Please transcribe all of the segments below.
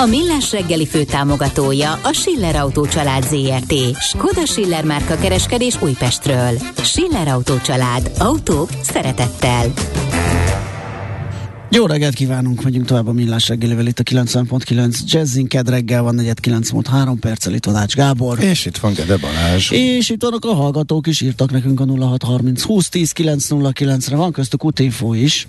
A Millás reggeli főtámogatója a Schiller Autó család ZRT. Skoda Schiller márka kereskedés Újpestről. Schiller Autó család. Autók szeretettel. Jó reggelt kívánunk, megyünk tovább a Millás reggelivel itt a 90.9 Jazzin, ked reggel van 4 mód 3 perccel itt Tanács Gábor. És itt van Gede Balázs. És itt vannak a hallgatók is, írtak nekünk a 0630 20 10 909 re van köztük útinfó is.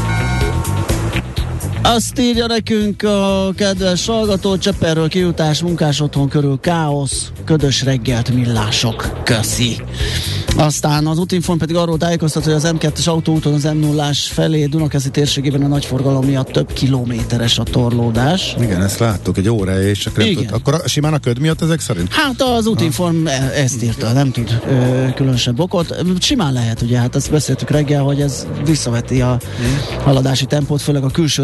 azt írja nekünk a kedves hallgató, Cseperről kiutás, munkás otthon körül káosz, ködös reggelt millások. Köszi. Aztán az útinfon pedig arról tájékoztat, hogy az M2-es autóúton az m 0 felé Dunakeszi térségében a nagy forgalom miatt több kilométeres a torlódás. Igen, ezt láttuk egy óra, és csak nem tud, akkor simán a köd miatt ezek szerint? Hát az útinform e- ezt írta, nem tud ö, különösebb okot. Simán lehet, ugye, hát ezt beszéltük reggel, hogy ez visszaveti a haladási tempót, főleg a külső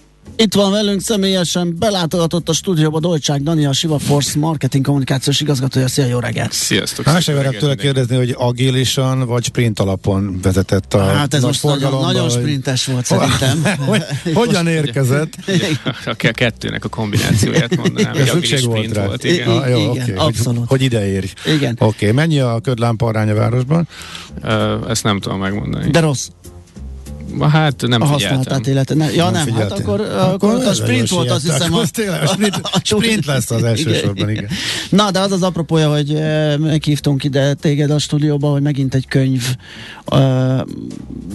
Itt van velünk személyesen, belátogatott a stúdióba Dolcsák Dani, a Siva Force marketing kommunikációs igazgatója. Szia, jó reggelt! Sziasztok! Hát se tőle kérdezni, hogy agilisan vagy sprint alapon vezetett a Hát ez most nagyon, nagyon sprintes volt szerintem. hogy, hogyan érkezett? a kettőnek a kombinációját mondanám. Ja, szükség volt rá. Volt, igen. I- jó, igen, okay. abszolút. Hogy, hogy ide érj. Igen. Oké, okay. mennyi a ködlámpa arány a városban? Uh, ezt nem tudom megmondani. De rossz. Hát nem használatát illetve. Ne, ja nem, nem hát akkor, akkor, akkor a sprint volt azt hiszem. A, tényleg, a, sprint, a sprint lesz az elsősorban, igen. igen. Na, de az az apropója, hogy meghívtunk ide téged a stúdióba, hogy megint egy könyv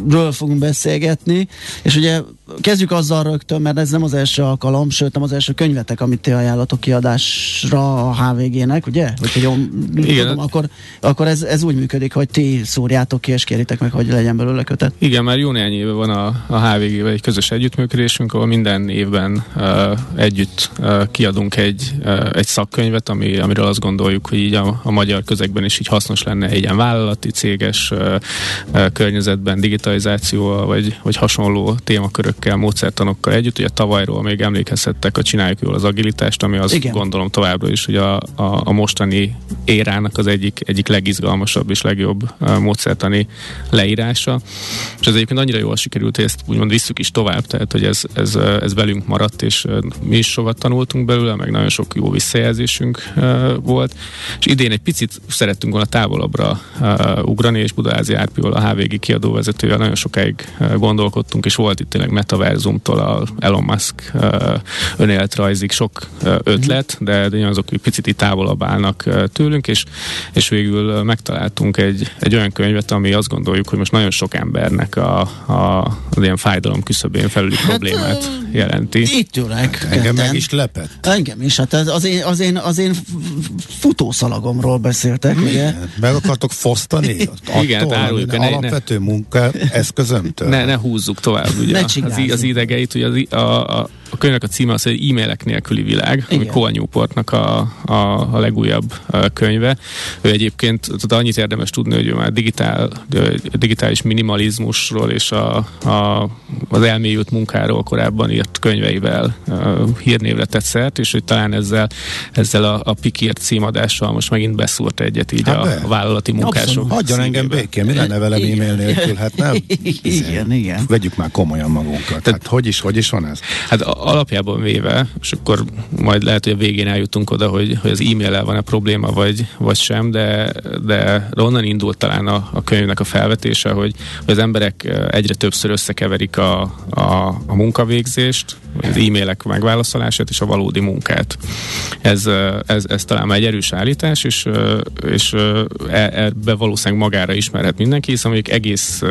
ről fogunk beszélgetni, és ugye kezdjük azzal rögtön, mert ez nem az első alkalom, sőt nem az első könyvetek, amit ti ajánlatok kiadásra a HVG-nek, ugye? Hogyha jól Igen. tudom, akkor, akkor ez, ez úgy működik, hogy ti szúrjátok ki, és kéritek meg, hogy legyen belőle kötet. Igen, már jó néhány éve van a, a HVG-vel egy közös együttműködésünk, ahol minden évben uh, együtt uh, kiadunk egy, uh, egy szakkönyvet, ami, amiről azt gondoljuk, hogy így a, a magyar közegben is így hasznos lenne egy ilyen vállalati, céges uh, uh, környezetben, digitalizációval, vagy, vagy hasonló témakörökkel, módszertanokkal együtt. Ugye tavalyról még emlékezhettek, hogy csináljuk jól az agilitást, ami azt Igen. gondolom továbbra is, hogy a, a, a mostani érának az egyik, egyik legizgalmasabb és legjobb módszertani leírása. És ez egyébként annyira jól sikerült, hogy ezt úgymond visszük is tovább, tehát hogy ez, ez, ez velünk maradt, és mi is sokat tanultunk belőle, meg nagyon sok jó visszajelzésünk volt. És idén egy picit szerettünk volna távolabbra ugrani, és Budaházi Árpiol, a HVG kiadóvezetője, nagyon sokáig gondolkodtunk, és volt itt tényleg metaverzumtól a Elon Musk önéletrajzig sok ötlet, de, de azok egy picit távolabb állnak tőlünk, és, és végül megtaláltunk egy, egy olyan könyvet, ami azt gondoljuk, hogy most nagyon sok embernek a, a, az ilyen fájdalom küszöbén felüli hát, problémát jelenti. Itt ülek. Engem ketten. meg is lepett. Engem is, hát az én, az én, az én futószalagomról beszéltek, ugye? Meg akartok fosztani? Attól, Igen, áruljuk. Ne, alapvető ne, munka eszközömtől. Ne, ne húzzuk tovább, ugye, ne az idegeit, ugye az, a, a, a könyvnek a címe az, hogy e-mailek nélküli világ, Igen. ami Cole Newportnak a, a, a legújabb könyve. Ő egyébként, tehát annyit érdemes tudni, hogy ő már digitál, digitális minimalizmusról és a, a, az elmélyült munkáról korábban írt könyveivel uh, hírnévre tett szert, és hogy talán ezzel, ezzel a, a pikírt címadással most megint beszúrt egyet így hát a, a vállalati munkások. Hagyjon engem békén, mi lenne velem e-mail nélkül? Hát nem? igen, igen. Vegyük már komolyan magunkat. Tehát, hát hogy is, hogy is van ez? Hát alapjában véve, és akkor majd lehet, hogy a végén eljutunk oda, hogy, hogy az e-mail van-e probléma, vagy, vagy sem, de, de onnan indult talán a, a könyvnek a felvetése, hogy, hogy az emberek egyre többször összekeverik a, a, a munkavégzést, az e-mailek megválaszolását és a valódi munkát. Ez, ez, ez talán egy erős állítás, és, és e, ebbe valószínűleg magára ismerhet mindenki, hiszen mondjuk egész,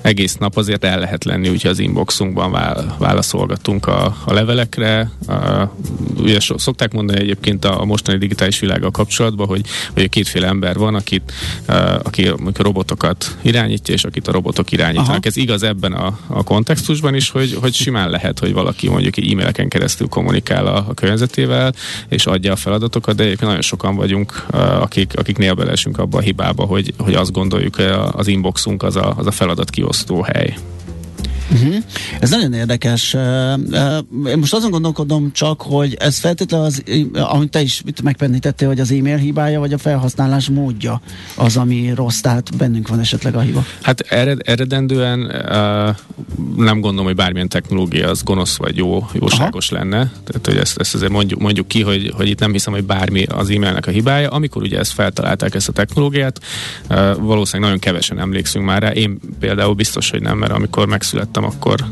egész nap azért el lehet lenni, úgyhogy az inboxunkban válaszolgatunk a, a levelekre. A, ugye szokták mondani egyébként a, a mostani digitális világgal kapcsolatban, hogy, hogy kétféle ember van, akit, aki a robotokat irányítja, és akit a robotok irányítanak. Aha. Ez igaz ebben a, a kontextusban is, hogy, hogy simán lehet, hogy valaki mondjuk e-maileken keresztül kommunikál a, a környezetével, és adja a feladatokat, de egyébként nagyon sokan vagyunk, akik, akik néha belesünk abba a hibába, hogy, hogy azt gondoljuk, hogy az inboxunk az a, az a feladat kiosztó hely. Uh-huh. Ez nagyon érdekes. Én most azon gondolkodom csak, hogy ez feltétlenül az, amit te is megpennítettél, hogy az e-mail hibája, vagy a felhasználás módja az, ami rossz, tehát bennünk van esetleg a hiba. Hát ered, eredendően uh, nem gondolom, hogy bármilyen technológia az gonosz vagy jó, jóságos Aha. lenne. Tehát, hogy ezt, ezt azért mondjuk, mondjuk ki, hogy, hogy itt nem hiszem, hogy bármi az e-mailnek a hibája. Amikor ugye ezt feltalálták, ezt a technológiát, uh, valószínűleg nagyon kevesen emlékszünk már rá. Én például biztos, hogy nem, mert amikor megszülettem kezdtem, akkor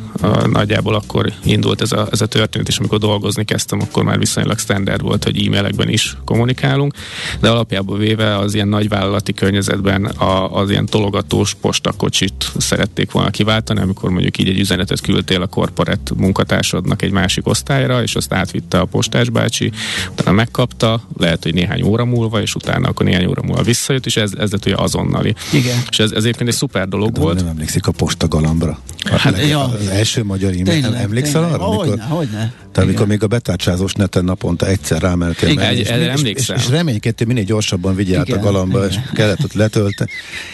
nagyjából akkor indult ez a, ez a történet, és amikor dolgozni kezdtem, akkor már viszonylag standard volt, hogy e-mailekben is kommunikálunk, de alapjából véve az ilyen nagyvállalati környezetben a, az ilyen tologatós postakocsit szerették volna kiváltani, amikor mondjuk így egy üzenetet küldtél a korporát munkatársadnak egy másik osztályra, és azt átvitte a postás bácsi, utána megkapta, lehet, hogy néhány óra múlva, és utána akkor néhány óra múlva visszajött, és ez, ez lett ugye azonnali. Igen. És ez, ez egyébként egy szuper dolog de volt. Nem emlékszik a posta galambra. Hát, ja. Az első magyar e-mail, emlékszel arra? Hogyne, hogyne. Tehát amikor még a betárcsázós neten naponta egyszer rámentél Igen, és, és, és, és reménykedtél minél gyorsabban vigye át a galamba, Igen. és kellett ott letölte.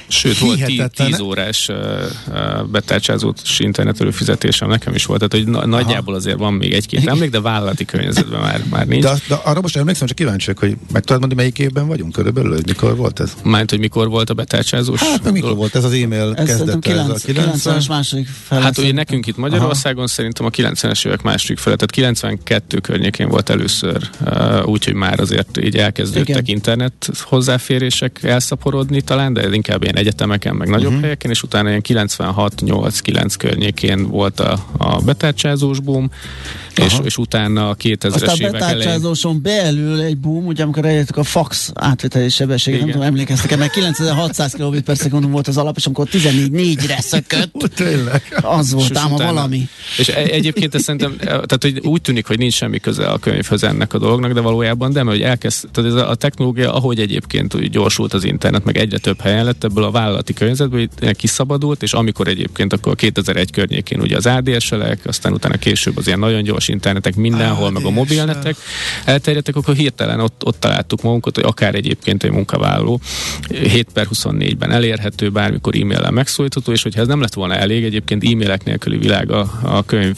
Sőt, volt 10 órás uh, betárcsázós internet előfizetésem, nekem is volt, tehát hogy na, nagyjából azért van még egy-két emlék, de vállalati környezetben már, már nincs. De, de arra most emlékszem, csak kíváncsi hogy meg tudod mondani, melyik évben vagyunk körülbelül, hogy mikor volt ez? Mánt, hogy mikor volt a betárcsázós? Hát, mikor volt ez az e-mail kezdete? Ez a 90-es második fel. Hát ugye nekünk itt Magyarországon Aha. szerintem a 90-es évek második fele, tehát 92 környékén volt először, uh, úgyhogy már azért így elkezdődtek Igen. internet hozzáférések elszaporodni talán, de inkább ilyen egyetemeken, meg nagyobb uh-huh. helyeken, és utána ilyen 96-8-9 környékén volt a, a betárcsázós boom, és, és utána a 2000-es Aztán évek betárcsázóson belül egy boom, ugye amikor eljöttek a fax átviteli sebesség, nem tudom, emlékeztek-e, mert 9600 kb. per volt az alap, és amikor 14-4-re szökött, Tényleg. Az volt ám a valami. És e- egyébként ezt szerintem, e- tehát hogy úgy tűnik, hogy nincs semmi köze a könyvhöz ennek a dolognak, de valójában de, mert hogy elkezd, tehát ez a, a technológia, ahogy egyébként úgy gyorsult az internet, meg egyre több helyen lett, ebből a vállalati környezetből kiszabadult, és amikor egyébként akkor 2001 környékén ugye az ADSL-ek, aztán utána később az ilyen nagyon gyors internetek mindenhol, meg a mobilnetek elterjedtek, akkor hirtelen ott, ott találtuk magunkat, hogy akár egyébként egy munkavállaló 7 per 24-ben elérhető, bármikor e-maillel megszólítható, és hogyha ez nem lett volna elég, egyébként e-mailek nélküli világ a, a könyv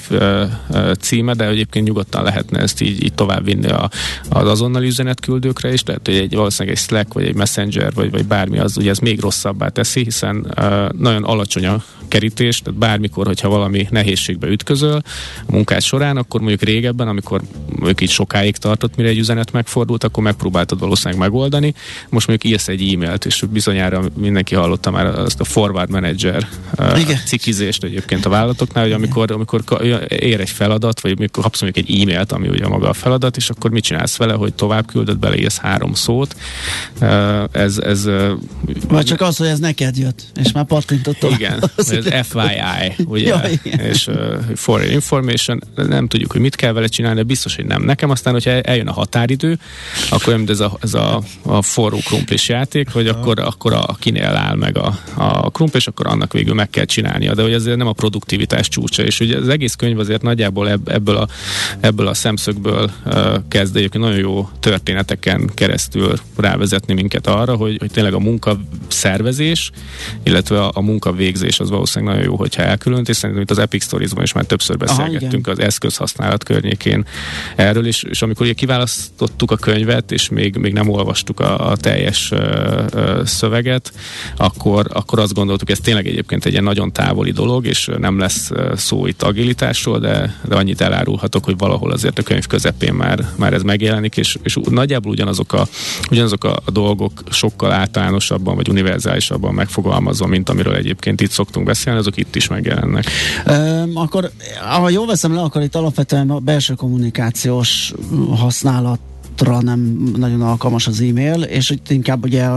címe, de egyébként nyugodtan lehetne ezt így, így továbbvinni a, az azonnali üzenetküldőkre is, lehet, hogy egy valószínűleg egy Slack, vagy egy Messenger, vagy, vagy bármi az, ugye ez még rosszabbá teszi, hiszen nagyon alacsony a kerítés, tehát bármikor, hogyha valami nehézségbe ütközöl a munkás során, akkor mondjuk régebben, amikor mondjuk így sokáig tartott, mire egy üzenet megfordult, akkor megpróbáltad valószínűleg megoldani. Most mondjuk írsz egy e-mailt, és bizonyára mindenki hallotta már azt a forward manager uh, cikizést egyébként a vállalatoknál, hogy amikor, amikor ér egy feladat, vagy amikor kapsz mondjuk egy e-mailt, ami ugye maga a feladat, és akkor mit csinálsz vele, hogy tovább küldöd, beleírsz három szót. Ez, ez, vagy csak az, hogy ez neked jött, és már pattintott tovább. Igen, ez FYI, ugye, ja, és uh, for information, nem tudjuk, hogy mit kell vele csinálni, de biztos, hogy nem. Nekem aztán, hogyha eljön a határidő, akkor olyan, ez a, ez a, a forró krumplis játék, hogy akkor, akkor a, kinél áll meg a, a krumplis, akkor annak végül meg kell csinálnia, de hogy azért nem a produktivitás csúcsa, és ugye az egész könyv azért nagyjából ebből a, ebből a szemszögből uh, kezd nagyon jó történeteken keresztül rávezetni minket arra, hogy, hogy tényleg a munka szervezés, illetve a, a munka végzés az valószínűleg nagyon jó, hogyha elkülönít, és szerintem itt az Epic Stories-ban is már többször beszélgettünk Aha, az eszközhasználat környékén erről, és, és amikor ugye kiválasztottuk a könyvet, és még, még nem olvastuk a, a teljes uh, uh, szöveget, akkor, akkor azt gondoltuk, ez tényleg egyébként egy ilyen nagyon távoli dolog, és nem lesz szó itt agilitásról, de, de annyit elárulhatok, hogy valahol azért a könyv közepén már, már ez megjelenik, és, és nagyjából ugyanazok a, ugyanazok a dolgok sokkal általánosabban vagy univerzálisabban megfogalmazva, mint amiről egyébként itt szoktunk beszélni, azok itt is megjelennek. Um, akkor, ha jól veszem le, akkor itt alapvetően a belső kommunikációs használat ra nem nagyon alkalmas az e-mail, és hogy inkább ugye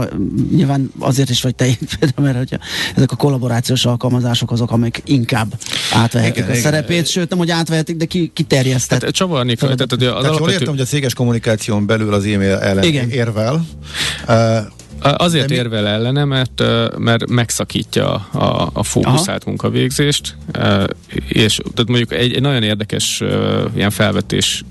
nyilván azért is vagy te itt, mert hogy ezek a kollaborációs alkalmazások azok, amik inkább átvehetik igen, a igen. szerepét, sőt nem, hogy átvehetik, de ki, kiterjesztett. Hát, csavarni fel, tehát, az tehát alapvető... jól értem, hogy a céges kommunikáción belül az e-mail ellen igen. érvel, uh, Azért mi... érvel ellene, mert, mert megszakítja a, a fókuszált Aha. munkavégzést, és tehát mondjuk egy, egy nagyon érdekes ilyen felvetés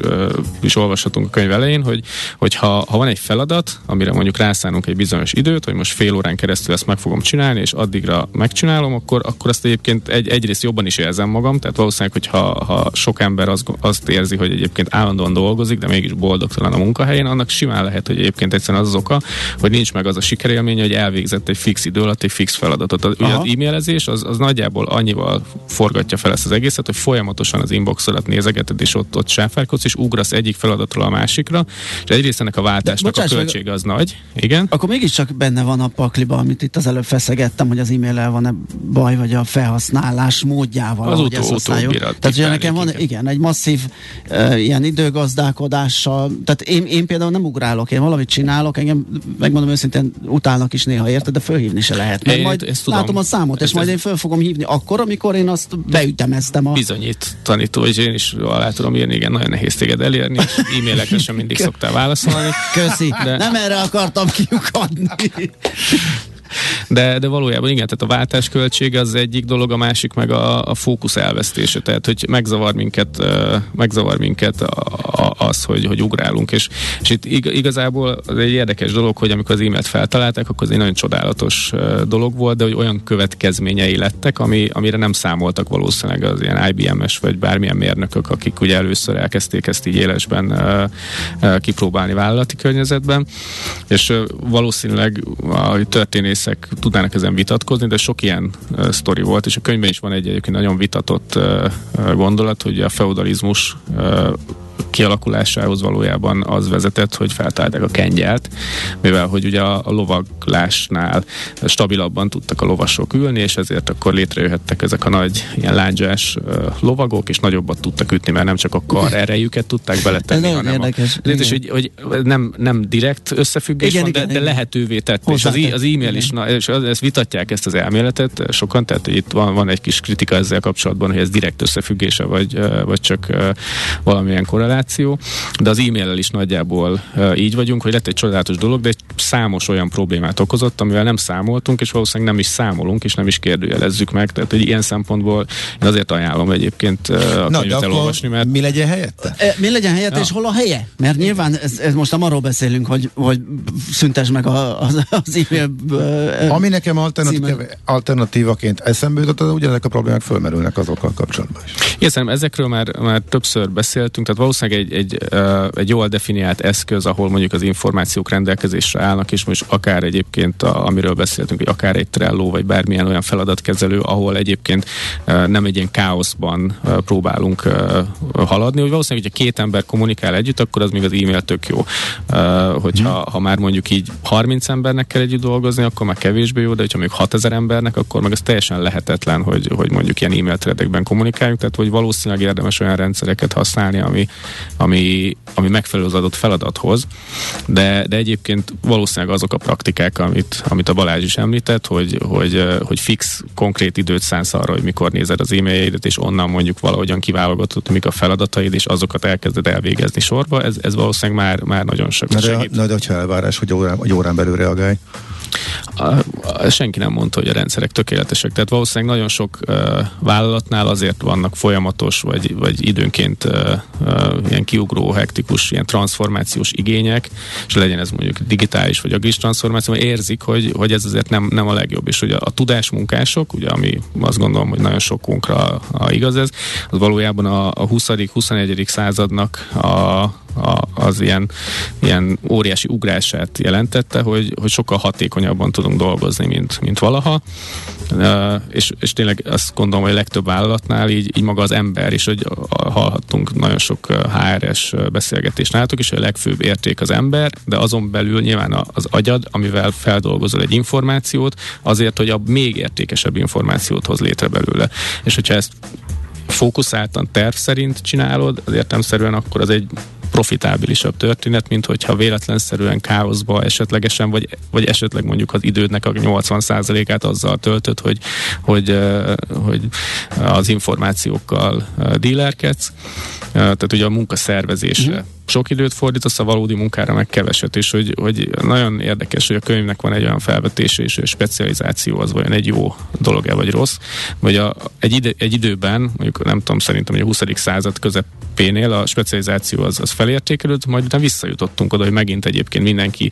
is olvashatunk a könyv elején, hogy, hogy ha, ha van egy feladat, amire mondjuk rászánunk egy bizonyos időt, hogy most fél órán keresztül ezt meg fogom csinálni, és addigra megcsinálom, akkor, akkor azt egyébként egy, egyrészt jobban is érzem magam, tehát valószínűleg, hogy ha, ha sok ember az, azt érzi, hogy egyébként állandóan dolgozik, de mégis boldogtalan a munkahelyén, annak simán lehet, hogy egyébként egyszerűen az, az oka, hogy nincs meg az a sikerélmény, hogy elvégzett egy fix idő alatt egy fix feladatot. Ugye az e-mailezés az, az nagyjából annyival forgatja fel ezt az egészet, hogy folyamatosan az inboxodat nézegeted, és ott, ott sáfárkodsz, és ugrasz egyik feladatról a másikra, és egyrészt ennek a váltásnak a költsége az nagy. Igen. Akkor mégiscsak benne van a pakliba, amit itt az előbb feszegettem, hogy az e-mail van-e baj, vagy a felhasználás módjával. Az utó, utóbbira. Tehát ugye nekem van, igen. igen, egy masszív uh, ilyen időgazdálkodással, tehát én, én például nem ugrálok, én valamit csinálok, engem megmondom őszintén utálnak is néha, érted, de fölhívni se lehet. Mert én majd ezt tudom. látom a számot, és majd én föl fogom hívni akkor, amikor én azt beütemeztem. A... Bizonyít tanító, hogy én is alá tudom írni, igen, nagyon nehéz téged elérni, és e-mailekre sem mindig szoktál válaszolni. Köszi, de... nem erre akartam kiukadni. De, de valójában igen, tehát a váltás költsége az egyik dolog, a másik meg a, a fókusz elvesztése, tehát hogy megzavar minket, megzavar minket az, hogy, hogy ugrálunk, és, és itt igazából az egy érdekes dolog, hogy amikor az e-mailt feltalálták, akkor ez egy nagyon csodálatos dolog volt, de hogy olyan következményei lettek, ami, amire nem számoltak valószínűleg az ilyen IBM-es vagy bármilyen mérnökök, akik ugye először elkezdték ezt így élesben kipróbálni vállalati környezetben, és valószínűleg a történész történészek tudnának ezen vitatkozni, de sok ilyen uh, sztori volt, és a könyvben is van egy egyébként nagyon vitatott uh, gondolat, hogy a feudalizmus uh, kialakulásához valójában az vezetett, hogy feltálták a kengyelt, mivel hogy ugye a, a lovaglásnál stabilabban tudtak a lovasok ülni, és ezért akkor létrejöhettek ezek a nagy ilyen lándzsás uh, lovagok, és nagyobbat tudtak ütni, mert nem csak a kar erejüket tudták beletenni, Ez hanem érdekes. A, és hogy, hogy nem, nem direkt összefüggés igen, van, igen, de, igen. de lehetővé tett. És az, az e-mail is, na, és az, ezt vitatják ezt az elméletet sokan, tehát itt van, van egy kis kritika ezzel kapcsolatban, hogy ez direkt összefüggése, vagy, vagy csak valamilyen korreláció kommunikáció, de az e-maillel is nagyjából így vagyunk, hogy lett egy csodálatos dolog, de egy számos olyan problémát okozott, amivel nem számoltunk, és valószínűleg nem is számolunk, és nem is kérdőjelezzük meg. Tehát, hogy ilyen szempontból én azért ajánlom egyébként a Na, könyvet elolvasni, mert... Mi legyen helyette? Mi legyen helyette, ja. és hol a helye? Mert nyilván ez, ez most nem arról beszélünk, hogy, hogy szüntes meg a, az, az e-mail Ami nekem alternatív, alternatívaként eszembe jutott, ugyanezek a problémák fölmerülnek azokkal kapcsolatban is. Igen, ezekről már, már többször beszéltünk, tehát valószínűleg valószínűleg egy, egy, egy jól definiált eszköz, ahol mondjuk az információk rendelkezésre állnak, és most akár egyébként, a, amiről beszéltünk, hogy akár egy Trello, vagy bármilyen olyan feladatkezelő, ahol egyébként nem egy ilyen káoszban próbálunk haladni, hogy valószínűleg, hogyha két ember kommunikál együtt, akkor az még az e-mail tök jó. Hogyha hmm. ha már mondjuk így 30 embernek kell együtt dolgozni, akkor már kevésbé jó, de hogyha még 6000 embernek, akkor meg az teljesen lehetetlen, hogy, hogy mondjuk ilyen e-mail threadekben kommunikáljuk, tehát hogy valószínűleg érdemes olyan rendszereket használni, ami, ami, ami megfelelő az adott feladathoz, de, de egyébként valószínűleg azok a praktikák, amit, amit a Balázs is említett, hogy, hogy, hogy fix, konkrét időt szánsz arra, hogy mikor nézed az e-mailjeidet, és onnan mondjuk valahogyan kiválogatod, mik a feladataid, és azokat elkezded elvégezni sorba, ez, ez valószínűleg már, már nagyon sok segít. Na de, de hogyha elvárás, hogy órán, hogy órán belül reagálj? Senki nem mondta, hogy a rendszerek tökéletesek. Tehát valószínűleg nagyon sok uh, vállalatnál azért vannak folyamatos, vagy, vagy időnként uh, uh, ilyen kiugró, hektikus, ilyen transformációs igények, és legyen ez mondjuk digitális vagy agilis transformáció, érzik, hogy, hogy ez azért nem, nem a legjobb. És hogy a, a tudásmunkások, ugye, ami azt gondolom, hogy nagyon sokunkra a, a igaz ez, az valójában a, a 20.-21. századnak a, a, az ilyen, ilyen óriási ugrását jelentette, hogy, hogy sokkal hatékonyabban tudunk dolgozni, mint, mint valaha. És, és tényleg azt gondolom, hogy a legtöbb vállalatnál így, így maga az ember is, hogy hallhattunk nagyon sok HRS beszélgetést nálatok is, hogy a legfőbb érték az ember, de azon belül nyilván az agyad, amivel feldolgozol egy információt, azért, hogy a még értékesebb információt hoz létre belőle. És hogyha ezt fókuszáltan terv szerint csinálod, az értelmszerűen akkor az egy profitábilisabb történet, mint hogyha véletlenszerűen káoszba esetlegesen, vagy, vagy esetleg mondjuk az idődnek a 80%-át azzal töltött, hogy, hogy, hogy az információkkal dílerkedsz. Tehát ugye a munkaszervezésre mm sok időt fordítasz, a valódi munkára meg keveset, és hogy, hogy nagyon érdekes, hogy a könyvnek van egy olyan felvetése, és a specializáció az vajon egy jó dolog-e, vagy rossz, vagy a, egy, ide, egy időben, mondjuk nem tudom, szerintem, hogy a 20. század közepénél a specializáció az, az felértékelődött, majd utána visszajutottunk oda, hogy megint egyébként mindenki,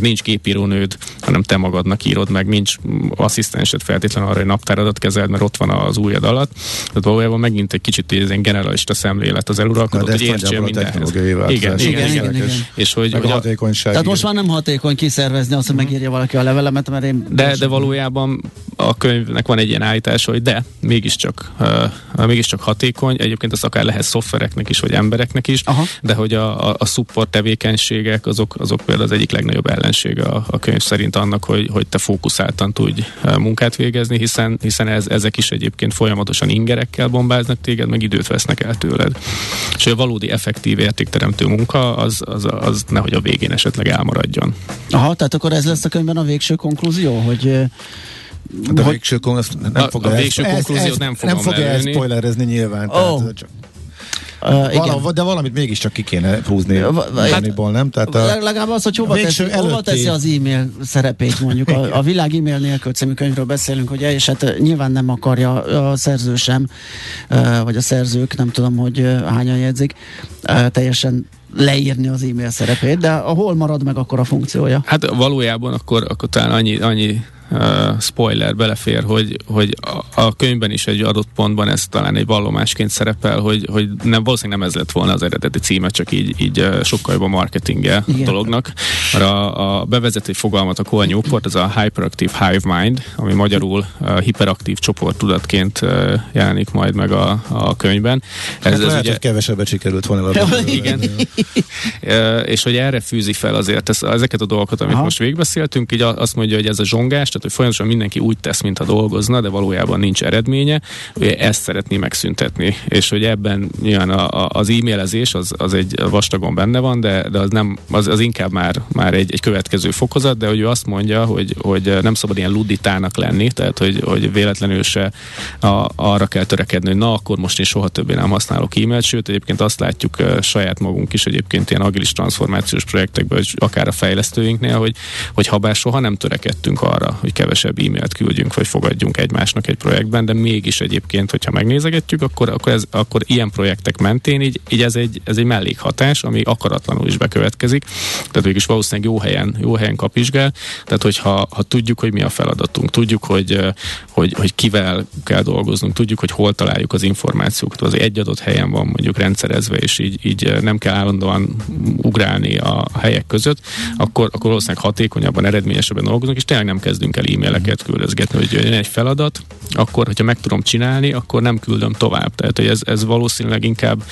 nincs gépírónőd, hanem te magadnak írod, meg nincs asszisztensed feltétlenül arra, hogy naptáradat kezeld, mert ott van az ujjad alatt. Tehát valójában megint egy kicsit egy generalista szemlélet az eluralkodott, hogy értsél mindenhez. Igen, igen, igen, igen. És hogy, hogy a hatékonyság. Tehát most már nem hatékony kiszervezni azt, hogy mhm. megírja valaki a levelemet, mert én... De, de valójában a könyvnek van egy ilyen állítása, hogy de, mégiscsak, uh, mégiscsak hatékony. Egyébként az akár lehet szoftvereknek is, vagy embereknek is, Aha. de hogy a, a, a support tevékenységek, azok, azok például az egyik legnagyobb ellensége a, a könyv szerint annak, hogy, hogy te fókuszáltan tudj munkát végezni, hiszen, hiszen ez, ezek is egyébként folyamatosan ingerekkel bombáznak téged, meg időt vesznek el tőled. És a valódi effektív értékteremtő munka, az, az, az nehogy a végén esetleg elmaradjon. Aha, tehát akkor ez lesz a könyvben a végső konklúzió, hogy Hát a végső, kon- nem a, a végső konklúziót nem fogom Nem fogja ezt spoilerezni nyilván. Oh. Tehát csak Uh, Vala, de valamit mégiscsak ki kéne húzni hát, nem? Tehát a, legalább az, hogy hova teszi, hova teszi az e-mail szerepét mondjuk. A, a világ e-mail nélkül című könyvről beszélünk, hogy és hát nyilván nem akarja a szerző sem, vagy a szerzők, nem tudom, hogy hányan jegyzik, teljesen leírni az e-mail szerepét, de hol marad meg akkor a funkciója? Hát valójában akkor, akkor talán annyi, annyi uh, spoiler belefér, hogy, hogy a, a könyvben is egy adott pontban ez talán egy vallomásként szerepel, hogy, hogy nem, valószínűleg nem ez lett volna az eredeti címe, csak így, így uh, sokkal jobb a marketingje a dolognak. Mert a, a bevezető fogalmat a Cole Newport, ez a Hyperactive Hive Mind, ami magyarul uh, hiperaktív csoporttudatként uh, jelenik majd meg a, a könyvben. Ez, hát ez lehet, ugye... hogy kevesebbet sikerült volna. Igen. és hogy erre fűzi fel azért ez, ezeket a dolgokat, amit Aha. most végbeszéltünk, így azt mondja, hogy ez a zsongás, tehát hogy folyamatosan mindenki úgy tesz, mintha dolgozna, de valójában nincs eredménye, ugye ezt szeretné megszüntetni. És hogy ebben nyilván a, a, az e-mailezés az, az egy vastagon benne van, de, de az, nem, az, az inkább már, már egy, egy következő fokozat, de hogy ő azt mondja, hogy, hogy nem szabad ilyen luditának lenni, tehát hogy, hogy véletlenül se a, arra kell törekedni, hogy na akkor most én soha többé nem használok e-mailt, sőt egyébként azt látjuk saját magunk is egyébként ilyen agilis transformációs projektekben, vagy akár a fejlesztőinknél, hogy, hogy ha bár soha nem törekedtünk arra, hogy kevesebb e-mailt küldjünk, vagy fogadjunk egymásnak egy projektben, de mégis egyébként, hogyha megnézegetjük, akkor, akkor, ez, akkor ilyen projektek mentén így, így ez, egy, ez egy mellékhatás, ami akaratlanul is bekövetkezik. Tehát végül is valószínűleg jó helyen, jó helyen kapizsgál. Tehát, hogyha ha tudjuk, hogy mi a feladatunk, tudjuk, hogy, hogy, hogy kivel kell dolgoznunk, tudjuk, hogy hol találjuk az információkat, az egy adott helyen van mondjuk rendszerezve, és így, így nem kell állandóan ugrálni a helyek között, akkor, akkor valószínűleg hatékonyabban, eredményesebben dolgozunk, és tényleg nem kezdünk el e-maileket küldözgetni, hogy jön egy feladat, akkor, hogyha meg tudom csinálni, akkor nem küldöm tovább. Tehát, hogy ez, ez valószínűleg inkább,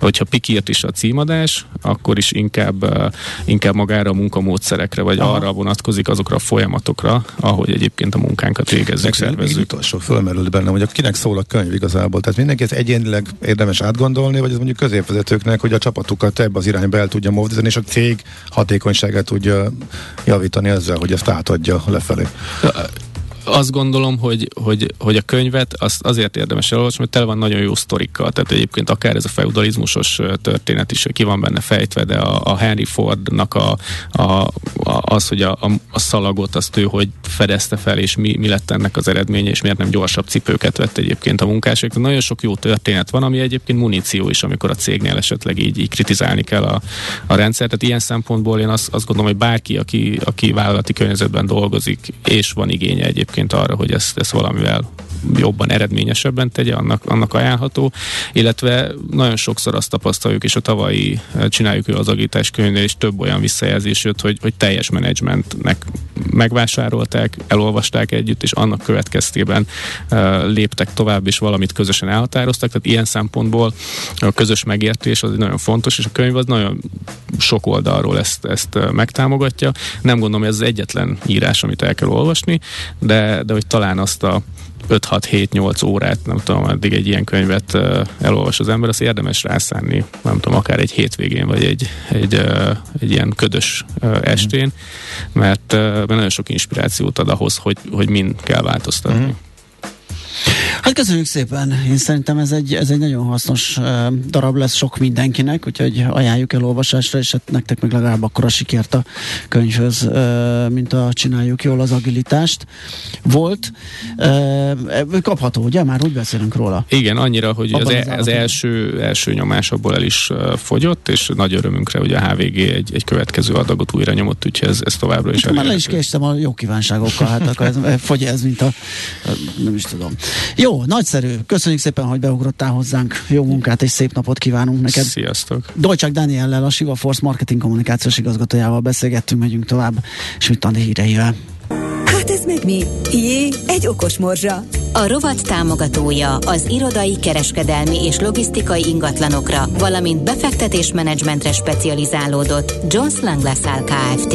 hogyha pikírt is a címadás, akkor is inkább, inkább magára a munkamódszerekre, vagy Aha. arra vonatkozik azokra a folyamatokra, ahogy egyébként a munkánkat végezzük, szervezzük. utolsó fölmerült bennem, hogy kinek szól a könyv igazából. Tehát mindenki ez egyénileg érdemes átgondolni, vagy ez mondjuk középvezetőknek, hogy a csapatukat ebbe az irányba el tudja mozdítani, és a cég hatékonyságát tudja javítani ezzel, hogy ezt átadja lefelé azt gondolom, hogy, hogy, hogy a könyvet azt azért érdemes elolvasni, mert tele van nagyon jó sztorikkal. Tehát egyébként akár ez a feudalizmusos történet is ki van benne fejtve, de a, a Henry Fordnak a, a, a, az, hogy a, a, a szalagot azt ő hogy fedezte fel, és mi, mi lett ennek az eredménye, és miért nem gyorsabb cipőket vett egyébként a munkások. Nagyon sok jó történet van, ami egyébként muníció is, amikor a cégnél esetleg így, így kritizálni kell a, a rendszert. Tehát ilyen szempontból én azt, azt gondolom, hogy bárki, aki, aki vállalati környezetben dolgozik, és van igénye egyébként arra, hogy ezt, ezt valamivel jobban, eredményesebben tegye, annak, annak ajánlható, illetve nagyon sokszor azt tapasztaljuk, és a tavalyi eh, csináljuk az agítás könyvnél is több olyan visszajelzés jött, hogy, hogy teljes menedzsmentnek megvásárolták, elolvasták együtt, és annak következtében uh, léptek tovább, és valamit közösen elhatároztak, tehát ilyen szempontból a közös megértés az nagyon fontos, és a könyv az nagyon sok oldalról ezt, ezt eh, megtámogatja. Nem gondolom, hogy ez az egyetlen írás, amit el kell olvasni, de, de hogy talán azt a 5-6-7-8 órát, nem tudom, addig egy ilyen könyvet elolvas az ember, azt érdemes rászánni, nem tudom, akár egy hétvégén, vagy egy, egy, egy ilyen ködös estén, mert, mert nagyon sok inspirációt ad ahhoz, hogy, hogy mind kell változtatni. Mm. Hát köszönjük szépen, én szerintem ez egy, ez egy nagyon hasznos darab lesz sok mindenkinek, úgyhogy ajánljuk el olvasásra, és hát nektek meg legalább akkor a sikert a könyvhöz, mint a csináljuk jól az agilitást. Volt, kapható, ugye? Már úgy beszélünk róla. Igen, annyira, hogy az, az, e- az első, első nyomás abból el is fogyott, és nagy örömünkre, hogy a HVG egy, egy következő adagot újra nyomott, úgyhogy ez, ez továbbra is hát, Már le is késtem a jó kívánságokkal, hát akkor ez, fogy ez, mint a, nem is tudom. Jó, nagyszerű. Köszönjük szépen, hogy beugrottál hozzánk. Jó munkát és szép napot kívánunk neked. Sziasztok. Dolcsák Daniellel, a Siva Force marketing kommunikációs igazgatójával beszélgettünk, megyünk tovább, és mit tanulni híreivel. Hát ez meg mi? Jé, egy okos morzsa. A rovat támogatója az irodai, kereskedelmi és logisztikai ingatlanokra, valamint befektetésmenedzsmentre specializálódott Jones Lang LaSalle Kft.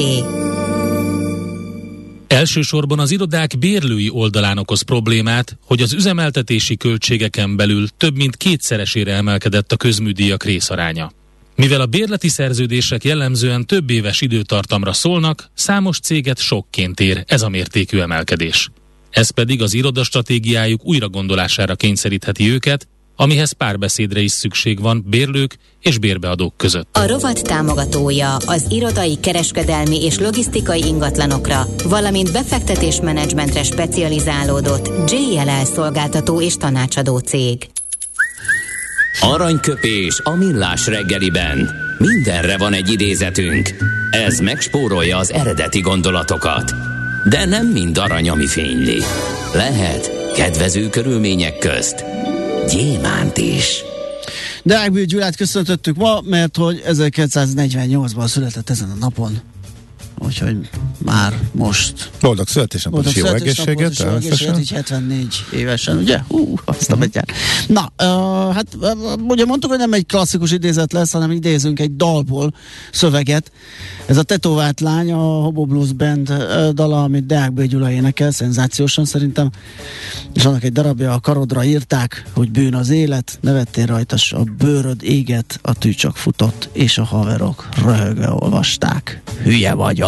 Elsősorban az irodák bérlői oldalán okoz problémát, hogy az üzemeltetési költségeken belül több mint kétszeresére emelkedett a közműdíjak részaránya. Mivel a bérleti szerződések jellemzően több éves időtartamra szólnak, számos céget sokként ér ez a mértékű emelkedés. Ez pedig az irodastratégiájuk újragondolására kényszerítheti őket, amihez párbeszédre is szükség van bérlők és bérbeadók között. A rovat támogatója az irodai, kereskedelmi és logisztikai ingatlanokra, valamint befektetésmenedzsmentre specializálódott JLL szolgáltató és tanácsadó cég. Aranyköpés a millás reggeliben. Mindenre van egy idézetünk. Ez megspórolja az eredeti gondolatokat. De nem mind arany, ami fényli. Lehet kedvező körülmények közt gyémánt is. Deákbű Gyulát köszöntöttük ma, mert hogy 1948-ban született ezen a napon. Úgyhogy már most. Boldog születésnapot, és jó egészséget. Jó egészséget, így 74 évesen, ugye? Hú, azt a uh-huh. Na, uh, hát uh, ugye mondtuk, hogy nem egy klasszikus idézet lesz, hanem idézünk egy dalból szöveget. Ez a tetovált lány, a Hobo Blues Band uh, dala, amit Deák B. Gyula énekel, szenzációsan szerintem. És annak egy darabja a karodra írták, hogy bűn az élet, nevettél rajta, a bőröd éget, a tű csak futott, és a haverok röhögve olvasták. Hülye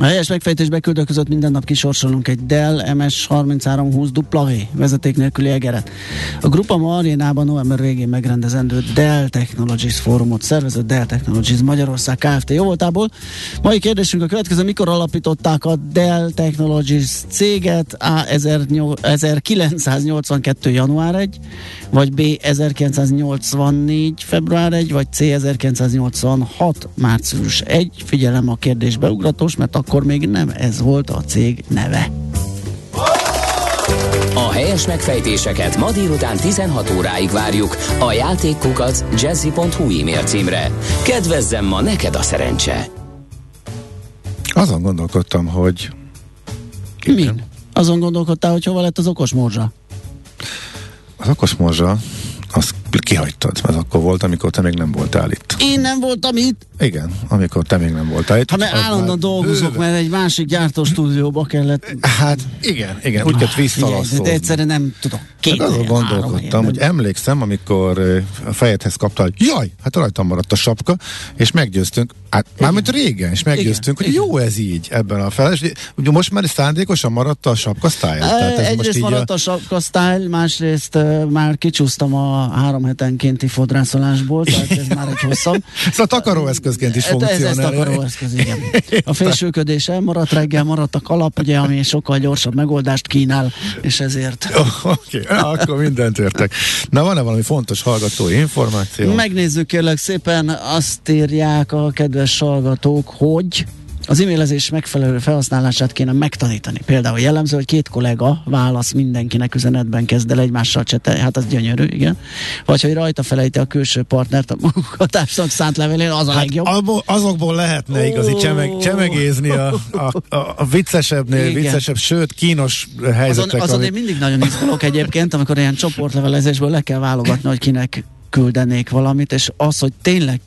A helyes megfejtésbe között minden nap kisorsolunk egy Dell MS3320 W vezeték nélküli egeret. A Grupa Ma Arénában november végén megrendezendő Dell Technologies fórumot szervezett Dell Technologies Magyarország Kft. Jó voltából. Mai kérdésünk a következő, mikor alapították a Dell Technologies céget? A. 1982. január 1, vagy B. 1984. február 1, vagy C. 1986. március 1. Figyelem a kérdés beugratós, mert akkor még nem ez volt a cég neve. A helyes megfejtéseket ma délután 16 óráig várjuk a játékkukac jazzy.hu e-mail címre. Kedvezzem ma neked a szerencse! Azon gondolkodtam, hogy... Min? Azon gondolkodtál, hogy hova lett az okos morzsa? Az okos morzsa azt kihagytad, az akkor volt, amikor te még nem voltál itt. Én nem voltam itt? Igen, amikor te még nem voltál itt. Ha mert állandóan dolgozok, bőven. mert egy másik gyártóstúdióba kellett. Hát igen, igen, úgy kellett visszalaszolni. De egyszerűen nem tudok. Két hát azon gondolkodtam, hogy emlékszem, amikor a fejedhez kaptál, jaj, hát rajtam maradt a sapka, és meggyőztünk, hát mármint régen, és meggyőztünk, igen, hogy igen. jó ez így ebben a fel. Ugye most már szándékosan maradt a sapka ez Egyrészt maradt a... sapka style, másrészt már kicsúsztam a három hetenkénti fodrászolásból, tehát ez már egy hosszabb. szóval takaróeszközként is funkcionál. Ez, ez takaróeszköz, igen. A fésülködés elmaradt, reggel maradt a kalap, ugye, ami sokkal gyorsabb megoldást kínál, és ezért. Oké, okay. akkor mindent értek. Na, van-e valami fontos hallgatói információ? Megnézzük kérlek szépen, azt írják a kedves hallgatók, hogy az e-mailezés megfelelő felhasználását kéne megtanítani. Például jellemző, hogy két kollega válasz mindenkinek üzenetben kezd el egymással csetelni, hát az gyönyörű, igen. Vagy hogy rajta felejti a külső partnert a munkatársnak szánt levelén, az a hát legjobb. Abból, azokból lehetne igazi csemeg, csemegézni a, a, a, a viccesebbnél, igen. viccesebb, sőt kínos helyzetek. Azon, azon ami... én mindig nagyon izgulok egyébként, amikor ilyen csoportlevelezésből le kell válogatni, hogy kinek küldenék valamit, és az, hogy tényleg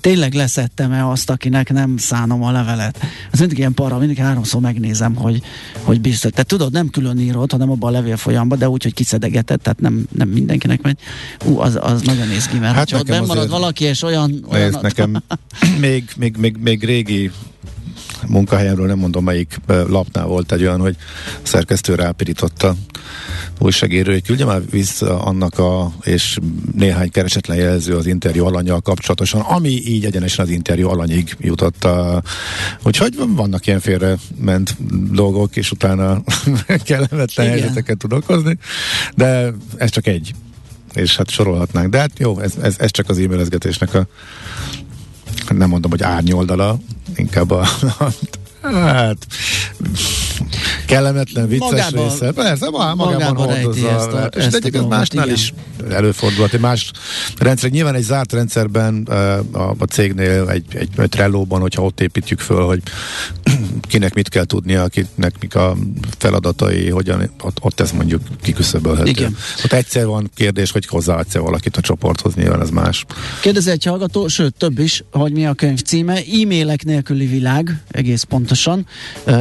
tényleg leszettem-e azt, akinek nem szánom a levelet. Ez mindig ilyen para, mindig háromszor megnézem, hogy, hogy biztos. Tehát tudod, nem külön írod, hanem abban a levél folyamba, de úgy, hogy kiszedegeted, tehát nem, nem mindenkinek megy. Ú, az, az nagyon néz ki, mert hát ott marad valaki, és olyan... olyan nekem még, még, még, még régi munkahelyemről nem mondom melyik lapnál volt egy olyan, hogy a szerkesztő rápirította újságíró, hogy küldje már vissza annak a, és néhány keresetlen jelző az interjú alanyjal kapcsolatosan, ami így egyenesen az interjú alanyig jutott. A, úgyhogy vannak ilyen félre ment dolgok, és utána kellemetlen helyzeteket tud okozni, de ez csak egy és hát sorolhatnánk. De hát jó, ez, ez, ez csak az e-mailezgetésnek a nem mondom, hogy árnyoldala, inkább a, a hát kellemetlen, vicces magában, része. Persze, magában, magában hordozza. Ezt a, és ezt egyébként másnál igen. is előfordulhat. Egy más rendszer, nyilván egy zárt rendszerben a, a cégnél, egy, egy, egy Trello-ban, hogyha ott építjük föl, hogy kinek mit kell tudnia, kinek mik a feladatai, hogyan, ott, ott ez mondjuk kiküszöbölhető. Igen. Ott egyszer van kérdés, hogy hozzáadsz-e valakit a csoporthoz, nyilván ez más. Kérdezi egy hallgató, sőt több is, hogy mi a könyv címe. E-mailek nélküli világ, egész pontosan.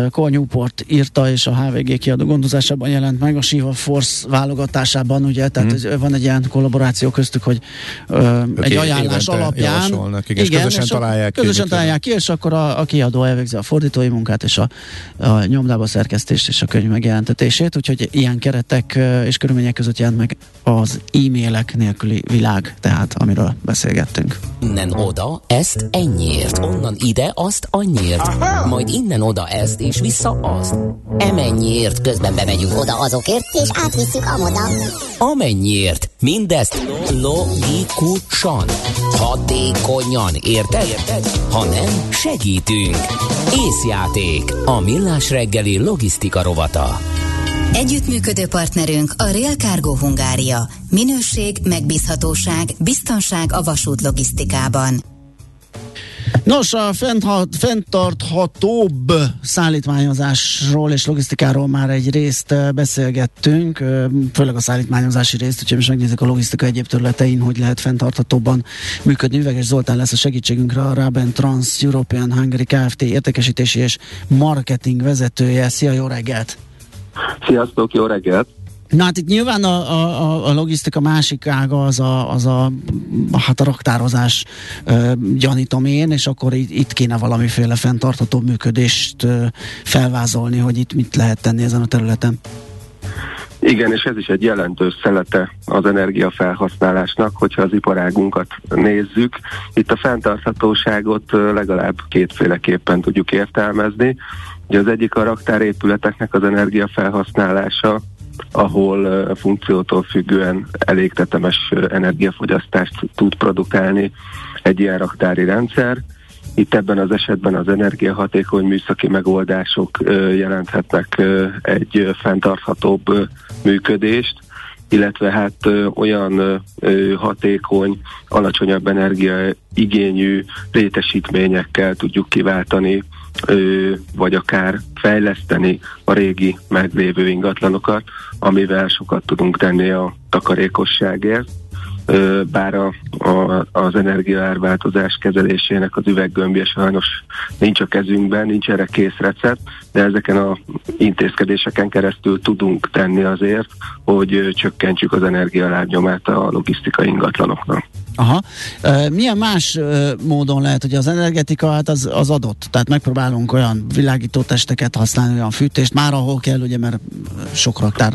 Cole Newport írta, és a HVG kiadó gondozásában jelent meg, a Shiva Force válogatásában, ugye, tehát hmm. van egy ilyen kollaboráció köztük, hogy ö, egy ajánlás alapján igen, igen, közösen találják ki. Közösen találják ki, és akkor a, a kiadó elvégzi a fordítói munkát, és a, a nyomdába szerkesztést, és a könyv megjelentetését, úgyhogy ilyen keretek és körülmények között jelent meg az e-mailek nélküli világ, tehát amiről beszélgettünk. Innen oda, ezt ennyiért, onnan ide, azt annyiért, majd innen oda ezt, és vissza azt. Emennyiért közben bemegyünk oda azokért, és átvisszük amoda. Amennyiért, mindezt logikusan, hatékonyan, érted? Ha nem, segítünk. Észjáték, a millás reggeli logisztika rovata. Együttműködő partnerünk a Real Cargo Hungária. Minőség, megbízhatóság, biztonság a vasút logisztikában. Nos, a fenntarthatóbb szállítmányozásról és logisztikáról már egy részt beszélgettünk, főleg a szállítmányozási részt, úgyhogy most megnézzük a logisztika egyéb területein, hogy lehet fenntarthatóbban működni. Üveges Zoltán lesz a segítségünkre a Raben Trans European Hungary Kft. értékesítési és marketing vezetője. Szia, jó reggelt! Sziasztok, jó reggelt! Na hát itt nyilván a, a, a logisztika másik ága az a, az a, hát a raktározás ö, gyanítom én, és akkor itt, itt kéne valamiféle fenntartható működést ö, felvázolni, hogy itt mit lehet tenni ezen a területen. Igen, és ez is egy jelentős szelete az energiafelhasználásnak, hogyha az iparágunkat nézzük. Itt a fenntarthatóságot legalább kétféleképpen tudjuk értelmezni. Ugye az egyik a raktárépületeknek az energiafelhasználása, ahol funkciótól függően elég tetemes energiafogyasztást tud produkálni egy ilyen raktári rendszer. Itt ebben az esetben az energiahatékony műszaki megoldások jelenthetnek egy fenntarthatóbb működést, illetve hát olyan hatékony, alacsonyabb energiaigényű létesítményekkel tudjuk kiváltani vagy akár fejleszteni a régi meglévő ingatlanokat, amivel sokat tudunk tenni a takarékosságért. bár a, a, az energiaárváltozás kezelésének az üveggömbje sajnos nincs a kezünkben, nincs erre kész recept, de ezeken a intézkedéseken keresztül tudunk tenni azért, hogy csökkentsük az energialábnyomát a logisztikai ingatlanoknak. Aha. Milyen más módon lehet, hogy az energetika hát az, az adott, tehát megpróbálunk olyan világító testeket használni, olyan fűtést, már ahol kell, ugye, mert sok raktár,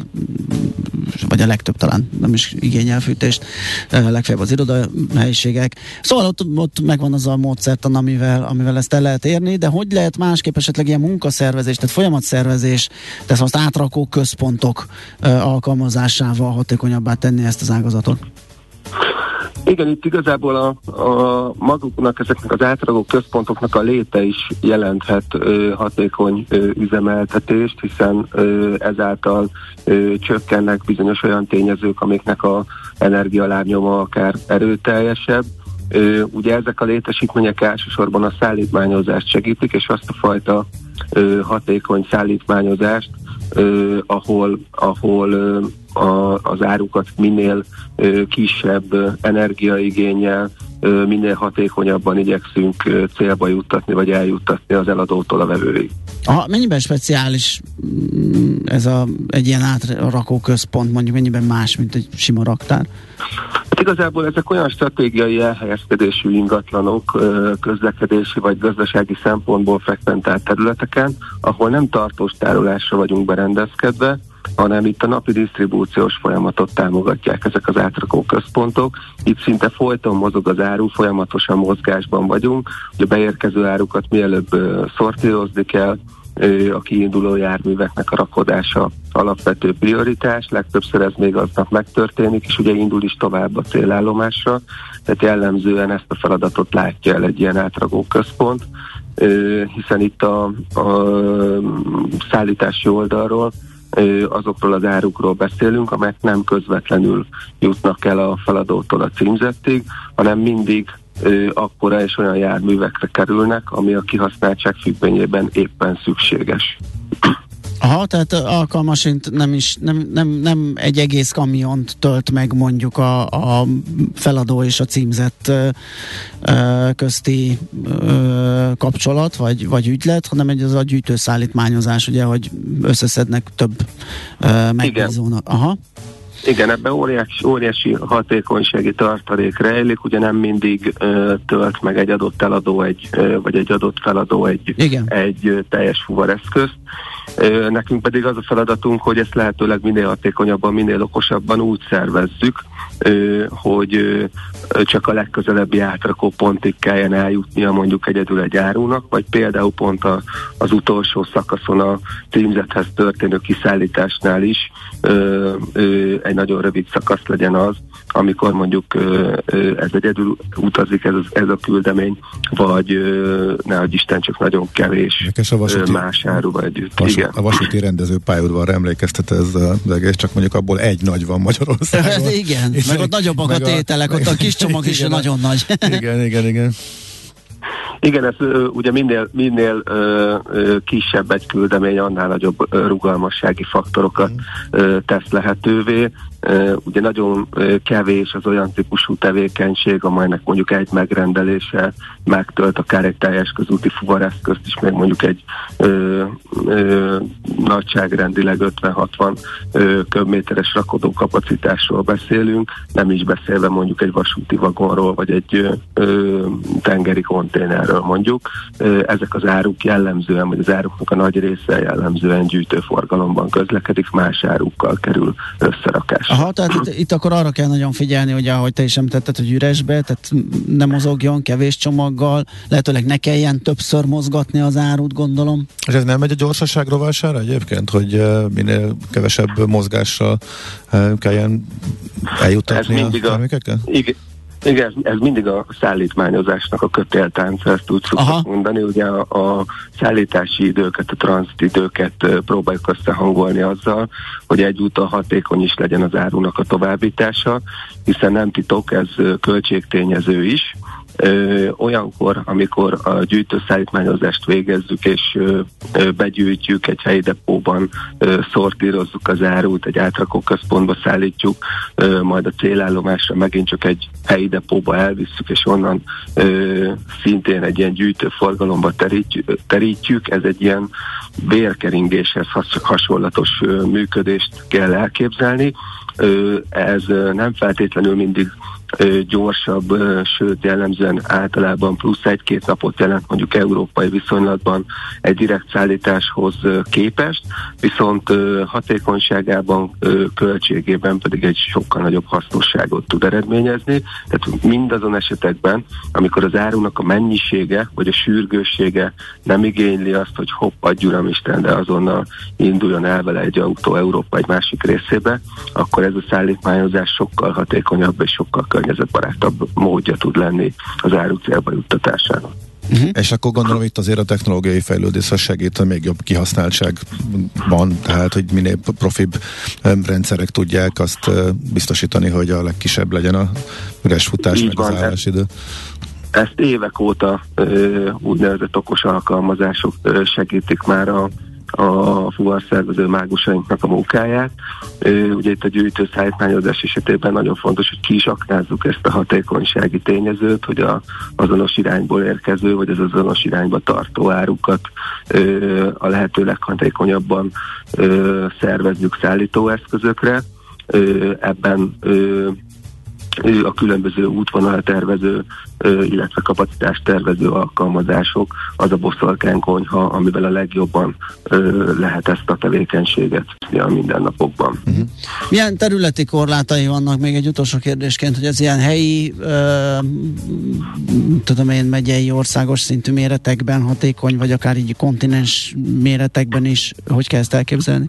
vagy a legtöbb talán nem is igényel fűtést, legfeljebb az irodahelyiségek. Szóval ott, ott megvan az a módszertan, amivel, amivel ezt el lehet érni, de hogy lehet másképp esetleg ilyen munkaszervezés, tehát folyamatszervezés, tehát azt átrakó központok alkalmazásával hatékonyabbá tenni ezt az ágazatot? Igen, itt igazából a, a maguknak, ezeknek az átragó központoknak a léte is jelenthet ö, hatékony ö, üzemeltetést, hiszen ö, ezáltal ö, csökkennek bizonyos olyan tényezők, amiknek a energialábnyoma akár erőteljesebb. Ö, ugye ezek a létesítmények elsősorban a szállítmányozást segítik, és azt a fajta ö, hatékony szállítmányozást, ö, ahol, ahol ö, a, az árukat minél ö, kisebb energiaigényel, ö, minél hatékonyabban igyekszünk ö, célba juttatni, vagy eljuttatni az eladótól a vevőig. Aha, mennyiben speciális mm, ez a, egy ilyen átrakó központ, mondjuk mennyiben más, mint egy sima raktár? Hát igazából ezek olyan stratégiai elhelyezkedésű ingatlanok közlekedési vagy gazdasági szempontból frekventált területeken, ahol nem tartós tárolásra vagyunk berendezkedve, hanem itt a napi disztribúciós folyamatot támogatják ezek az átrakó központok. Itt szinte folyton mozog az áru, folyamatosan mozgásban vagyunk, hogy a beérkező árukat mielőbb szortírozni kell, a kiinduló járműveknek a rakodása alapvető prioritás, legtöbbször ez még aznap megtörténik, és ugye indul is tovább a célállomásra, tehát jellemzően ezt a feladatot látja el egy ilyen átragó központ, hiszen itt a, a szállítási oldalról azokról az árukról beszélünk, amelyek nem közvetlenül jutnak el a feladótól a címzettig, hanem mindig akkora és olyan járművekre kerülnek, ami a kihasználtság függvényében éppen szükséges. Aha, tehát alkalmasint nem is, nem, nem, nem egy egész kamiont tölt meg mondjuk a, a feladó és a címzett ö, ö, közti ö, kapcsolat, vagy, vagy ügylet, hanem egy az a gyűjtőszállítmányozás, ugye, hogy összeszednek több megbízónak. Aha. Igen, ebben óriási, óriási hatékonysági tartalék rejlik, ugye nem mindig ö, tölt meg egy adott eladó egy, ö, vagy egy adott feladó egy, Igen. egy ö, teljes fuvareszközt. Nekünk pedig az a feladatunk, hogy ezt lehetőleg minél hatékonyabban, minél okosabban úgy szervezzük, hogy csak a legközelebbi átrakó pontig kelljen eljutnia mondjuk egyedül egy árúnak, vagy például pont a, az utolsó szakaszon a címzethez történő kiszállításnál is egy nagyon rövid szakasz legyen az, amikor mondjuk ez egyedül utazik ez, ez a küldemény, vagy nehogy Isten csak nagyon kevés a vasúti, más áruval együtt. Vasú, Igen. A vasúti rendező pályaudvarra emlékeztet ez az egész, csak mondjuk abból egy nagy van Magyarországon. igen, és meg ott nagyobbak a tételek, ott a kis csomag is nagyon nagy. igen, igen, igen. Igen, ez ugye minél, minél ö, ö, kisebb egy küldemény, annál nagyobb ö, rugalmassági faktorokat ö, tesz lehetővé. Ugye nagyon kevés az olyan típusú tevékenység, amelynek mondjuk egy megrendelése megtölt akár egy teljes közúti fuvareszközt is, még mondjuk egy ö, ö, nagyságrendileg 50-60 köbméteres rakodó kapacitásról beszélünk, nem is beszélve mondjuk egy vasúti vagonról, vagy egy ö, tengeri konténerről mondjuk. Ö, ezek az áruk jellemzően, vagy az áruknak a nagy része jellemzően gyűjtőforgalomban közlekedik, más árukkal kerül összerakásra. Aha, tehát itt, itt akkor arra kell nagyon figyelni, hogy ahogy te is említetted, hogy üresbe, tehát nem mozogjon kevés csomaggal, lehetőleg ne kelljen többször mozgatni az árut, gondolom. És ez nem megy a gyorsaság rovására egyébként, hogy minél kevesebb mozgással kelljen eljutatni a termékeket? Igen, igen, ez mindig a szállítmányozásnak a kötéltánc, ezt úgy szoktuk mondani. Ugye a, a szállítási időket, a tranzit időket próbáljuk összehangolni azzal, hogy egyúttal hatékony is legyen az árunak a továbbítása, hiszen nem titok, ez költségtényező is, Ö, olyankor, amikor a gyűjtőszállítmányozást végezzük, és ö, ö, begyűjtjük egy helyi depóban, ö, szortírozzuk az árut, egy átrakóközpontba szállítjuk, ö, majd a célállomásra megint csak egy helyi depóba elvisszük, és onnan ö, szintén egy ilyen gyűjtőforgalomba terítjük, terítjük. Ez egy ilyen vérkeringéshez has, hasonlatos ö, működést kell elképzelni. Ö, ez nem feltétlenül mindig gyorsabb, sőt jellemzően általában plusz egy-két napot jelent mondjuk európai viszonylatban egy direkt szállításhoz képest, viszont hatékonyságában, költségében pedig egy sokkal nagyobb hasznosságot tud eredményezni. Tehát mindazon esetekben, amikor az árunak a mennyisége vagy a sürgőssége nem igényli azt, hogy hopp, adj uramisten, de azonnal induljon el vele egy autó Európa egy másik részébe, akkor ez a szállítmányozás sokkal hatékonyabb és sokkal környezetbarátabb módja tud lenni az áru célba juttatásának. Uh-huh. És akkor gondolom itt azért a technológiai fejlődés az segít a még jobb kihasználtságban, tehát hogy minél profibb rendszerek tudják azt biztosítani, hogy a legkisebb legyen a üres futás, Így meg van, az állásidő. Ezt évek óta ö, úgynevezett okos alkalmazások ö, segítik már a a fuvarszervező mágusainknak a munkáját. Ugye itt a gyűjtő szállítmányozás esetében nagyon fontos, hogy ki is aknázzuk ezt a hatékonysági tényezőt, hogy a azonos irányból érkező, vagy az azonos irányba tartó árukat a lehető leghatékonyabban szervezzük szállítóeszközökre. Ebben a különböző útvonal tervező, illetve kapacitás tervező alkalmazások, az a boszorkánykonyha, amivel a legjobban lehet ezt a tevékenységet a mindennapokban. Uh-huh. Milyen területi korlátai vannak még egy utolsó kérdésként, hogy ez ilyen helyi, uh, tudom én, megyei országos szintű méretekben hatékony, vagy akár így kontinens méretekben is, hogy kell ezt elképzelni?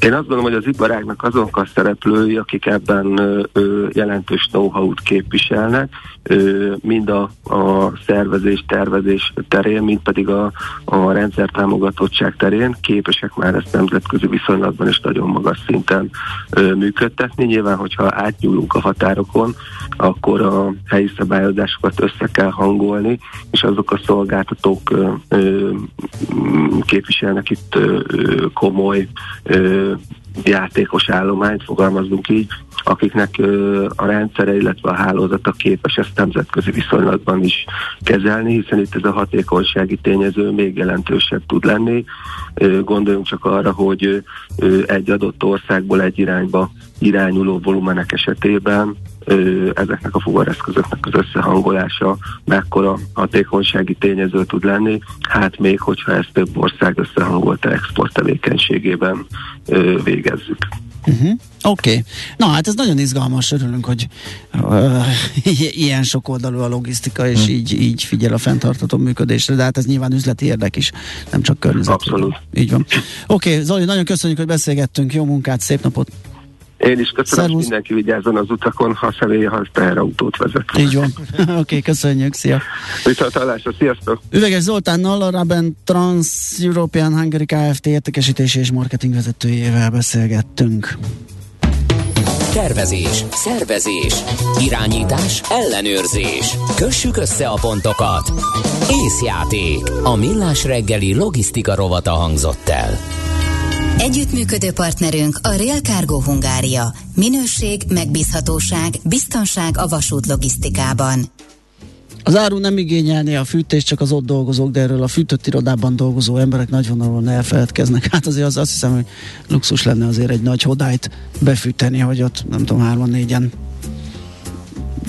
Én azt gondolom, hogy az iparágnak azok a szereplői, akik ebben ö, jelentős know-how-t képviselnek, ö, mind a, a szervezés, tervezés terén, mind pedig a, a rendszer támogatottság terén képesek már ezt nemzetközi viszonylatban is nagyon magas szinten ö, működtetni. Nyilván, hogyha átnyúlunk a határokon, akkor a helyi szabályozásokat össze kell hangolni, és azok a szolgáltatók ö, ö, képviselnek itt ö, komoly ö, játékos állományt, fogalmazunk így, akiknek a rendszere, illetve a hálózata képes ezt nemzetközi viszonylatban is kezelni, hiszen itt ez a hatékonysági tényező még jelentősebb tud lenni. Gondoljunk csak arra, hogy egy adott országból egy irányba irányuló volumenek esetében ezeknek a fuvareszközöknek az összehangolása mekkora hatékonysági tényező tud lenni, hát még hogyha ezt több ország összehangolta export tevékenységében végezzük. Uh-huh. Oké. Okay. Na hát ez nagyon izgalmas, örülünk, hogy uh, ilyen sok oldalú a logisztika, és uh-huh. így, így figyel a fenntartató működésre, de hát ez nyilván üzleti érdek is, nem csak környezet. Abszolút. Így van. Oké, okay, Zoli, nagyon köszönjük, hogy beszélgettünk, jó munkát, szép napot! Én is köszönöm, hogy mindenki vigyázzon az utakon, ha személyi, ha teherautót vezet. Így van. Oké, okay, köszönjük, szia. Viszontlátásra, sziasztok. Üveges Zoltánnal, a Raben Trans European Hungary Kft. értékesítési és marketing vezetőjével beszélgettünk. Tervezés, szervezés, irányítás, ellenőrzés. Kössük össze a pontokat. Észjáték. A millás reggeli logisztika rovata hangzott el. Együttműködő partnerünk a Real Cargo Hungária. Minőség, megbízhatóság, biztonság a vasút logisztikában. Az áru nem igényelné a fűtést, csak az ott dolgozók, de erről a fűtött irodában dolgozó emberek nagyvonalon elfeledkeznek. Hát azért az azt hiszem, hogy luxus lenne azért egy nagy hodályt befűteni, hogy ott nem tudom, hárman, négyen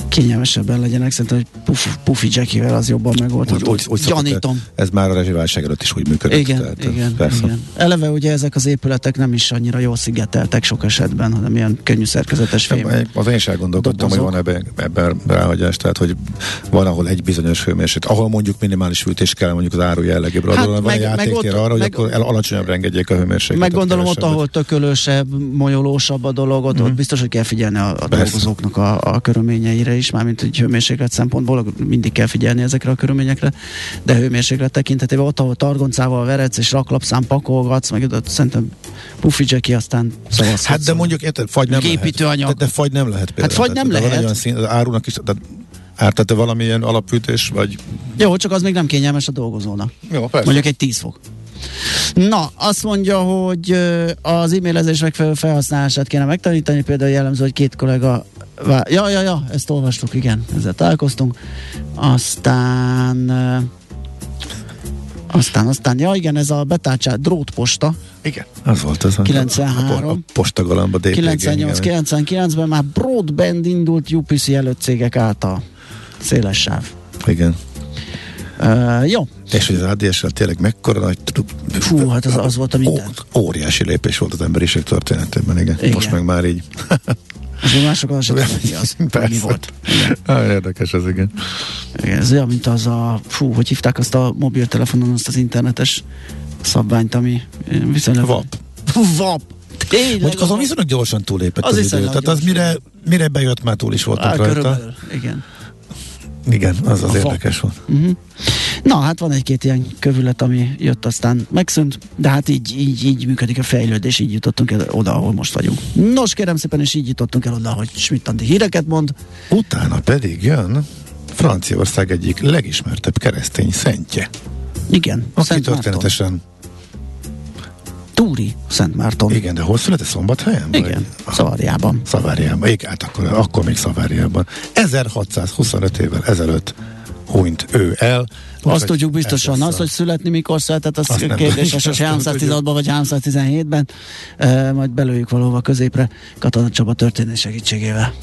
kényelmesebben legyenek. Szerintem, hogy puff, Puffy Jackivel az jobban megoldható. Úgy, úgy, úgy Gyanítom. Ez már a rezsiválság előtt is úgy működött. Igen, tehát, igen, igen. Eleve ugye ezek az épületek nem is annyira jól szigeteltek sok esetben, hanem ilyen könnyű szerkezetes fém. Az én is elgondolkodtam, hogy van ebben, ebben ráhagyás, tehát hogy van, ahol egy bizonyos hőmérséklet, ahol mondjuk minimális fűtés kell mondjuk az áru jellegéből. Hát, van meg, játéktér arra, hogy meg, akkor el, alacsonyabb engedjék a hőmérsékletet. Meg gondolom ott, ahol tökölősebb, monyolósabb a dolog, ott, mm. ott biztos, hogy kell figyelni a, a dolgozóknak a, a körülményeire is, mármint egy hőmérséklet szempontból mindig kell figyelni ezekre a körülményekre, de hőmérséklet tekintetében ott, ahol targoncával veretsz és raklapszám pakolgatsz, meg ott szerintem Puffy Jackie aztán szavazhatsz. Hát de mondjuk, érted, fagy nem lehet. De, de fagy nem lehet például. Hát fagy nem lehet. Van olyan szín, az árunak is, de ártató valamilyen alapfűtés, vagy... Jó, csak az még nem kényelmes a dolgozónak. Jó, persze. Mondjuk egy 10 fok. Na, azt mondja, hogy az e-mailezés megfelelő felhasználását kéne megtanítani, például jellemző, hogy két kollega Ja, ja, ja, ezt olvastuk, igen, ezzel találkoztunk. Aztán aztán, aztán, ja igen, ez a betárcsát drótposta. Igen, az volt az. 93. A, a postagalamba DPG. 98-99-ben már broadband indult UPC előtt cégek által. Széles sáv. Igen. Uh, jó. És hogy az ADSL tényleg mekkora nagy... Fú, hát az, az volt a minden. Ó, óriási lépés volt az emberiség történetében, igen. igen. Most meg már így... Azért mások sem mi az, mi volt. Ah, érdekes ez, igen. igen. Ez olyan, mint az a, fú, hogy hívták azt a mobiltelefonon, azt az internetes szabványt, ami viszonylag... VAP. VAP. Tényleg, Mondjuk azon viszonylag gyorsan túlépett az, az idő. Tehát az mire, mire bejött, már túl is voltunk Á, rajta. Körülbelül. Igen. Igen, az az érdekes volt. Uh-huh. Na, hát van egy-két ilyen kövület, ami jött, aztán megszűnt, de hát így, így, így működik a fejlődés, így jutottunk el oda, ahol most vagyunk. Nos, kérem szépen, és így jutottunk el oda, hogy schmidt híreket mond. Utána pedig jön Franciaország egyik legismertebb keresztény szentje. Igen. Aki Szent történetesen Márton. Túri Szent Márton. Igen, de hol született Szombathelyen? Igen, vagy? Szaváriában. Szaváriában, igen, hát akkor, akkor még Szaváriában. 1625 évvel ezelőtt hunyt ő el. Most azt tudjuk biztosan, az, hogy születni mikor született, az azt kérdéses, hogy 316-ban vagy 317-ben, e, majd belőjük valóban középre Katona Csaba történés segítségével.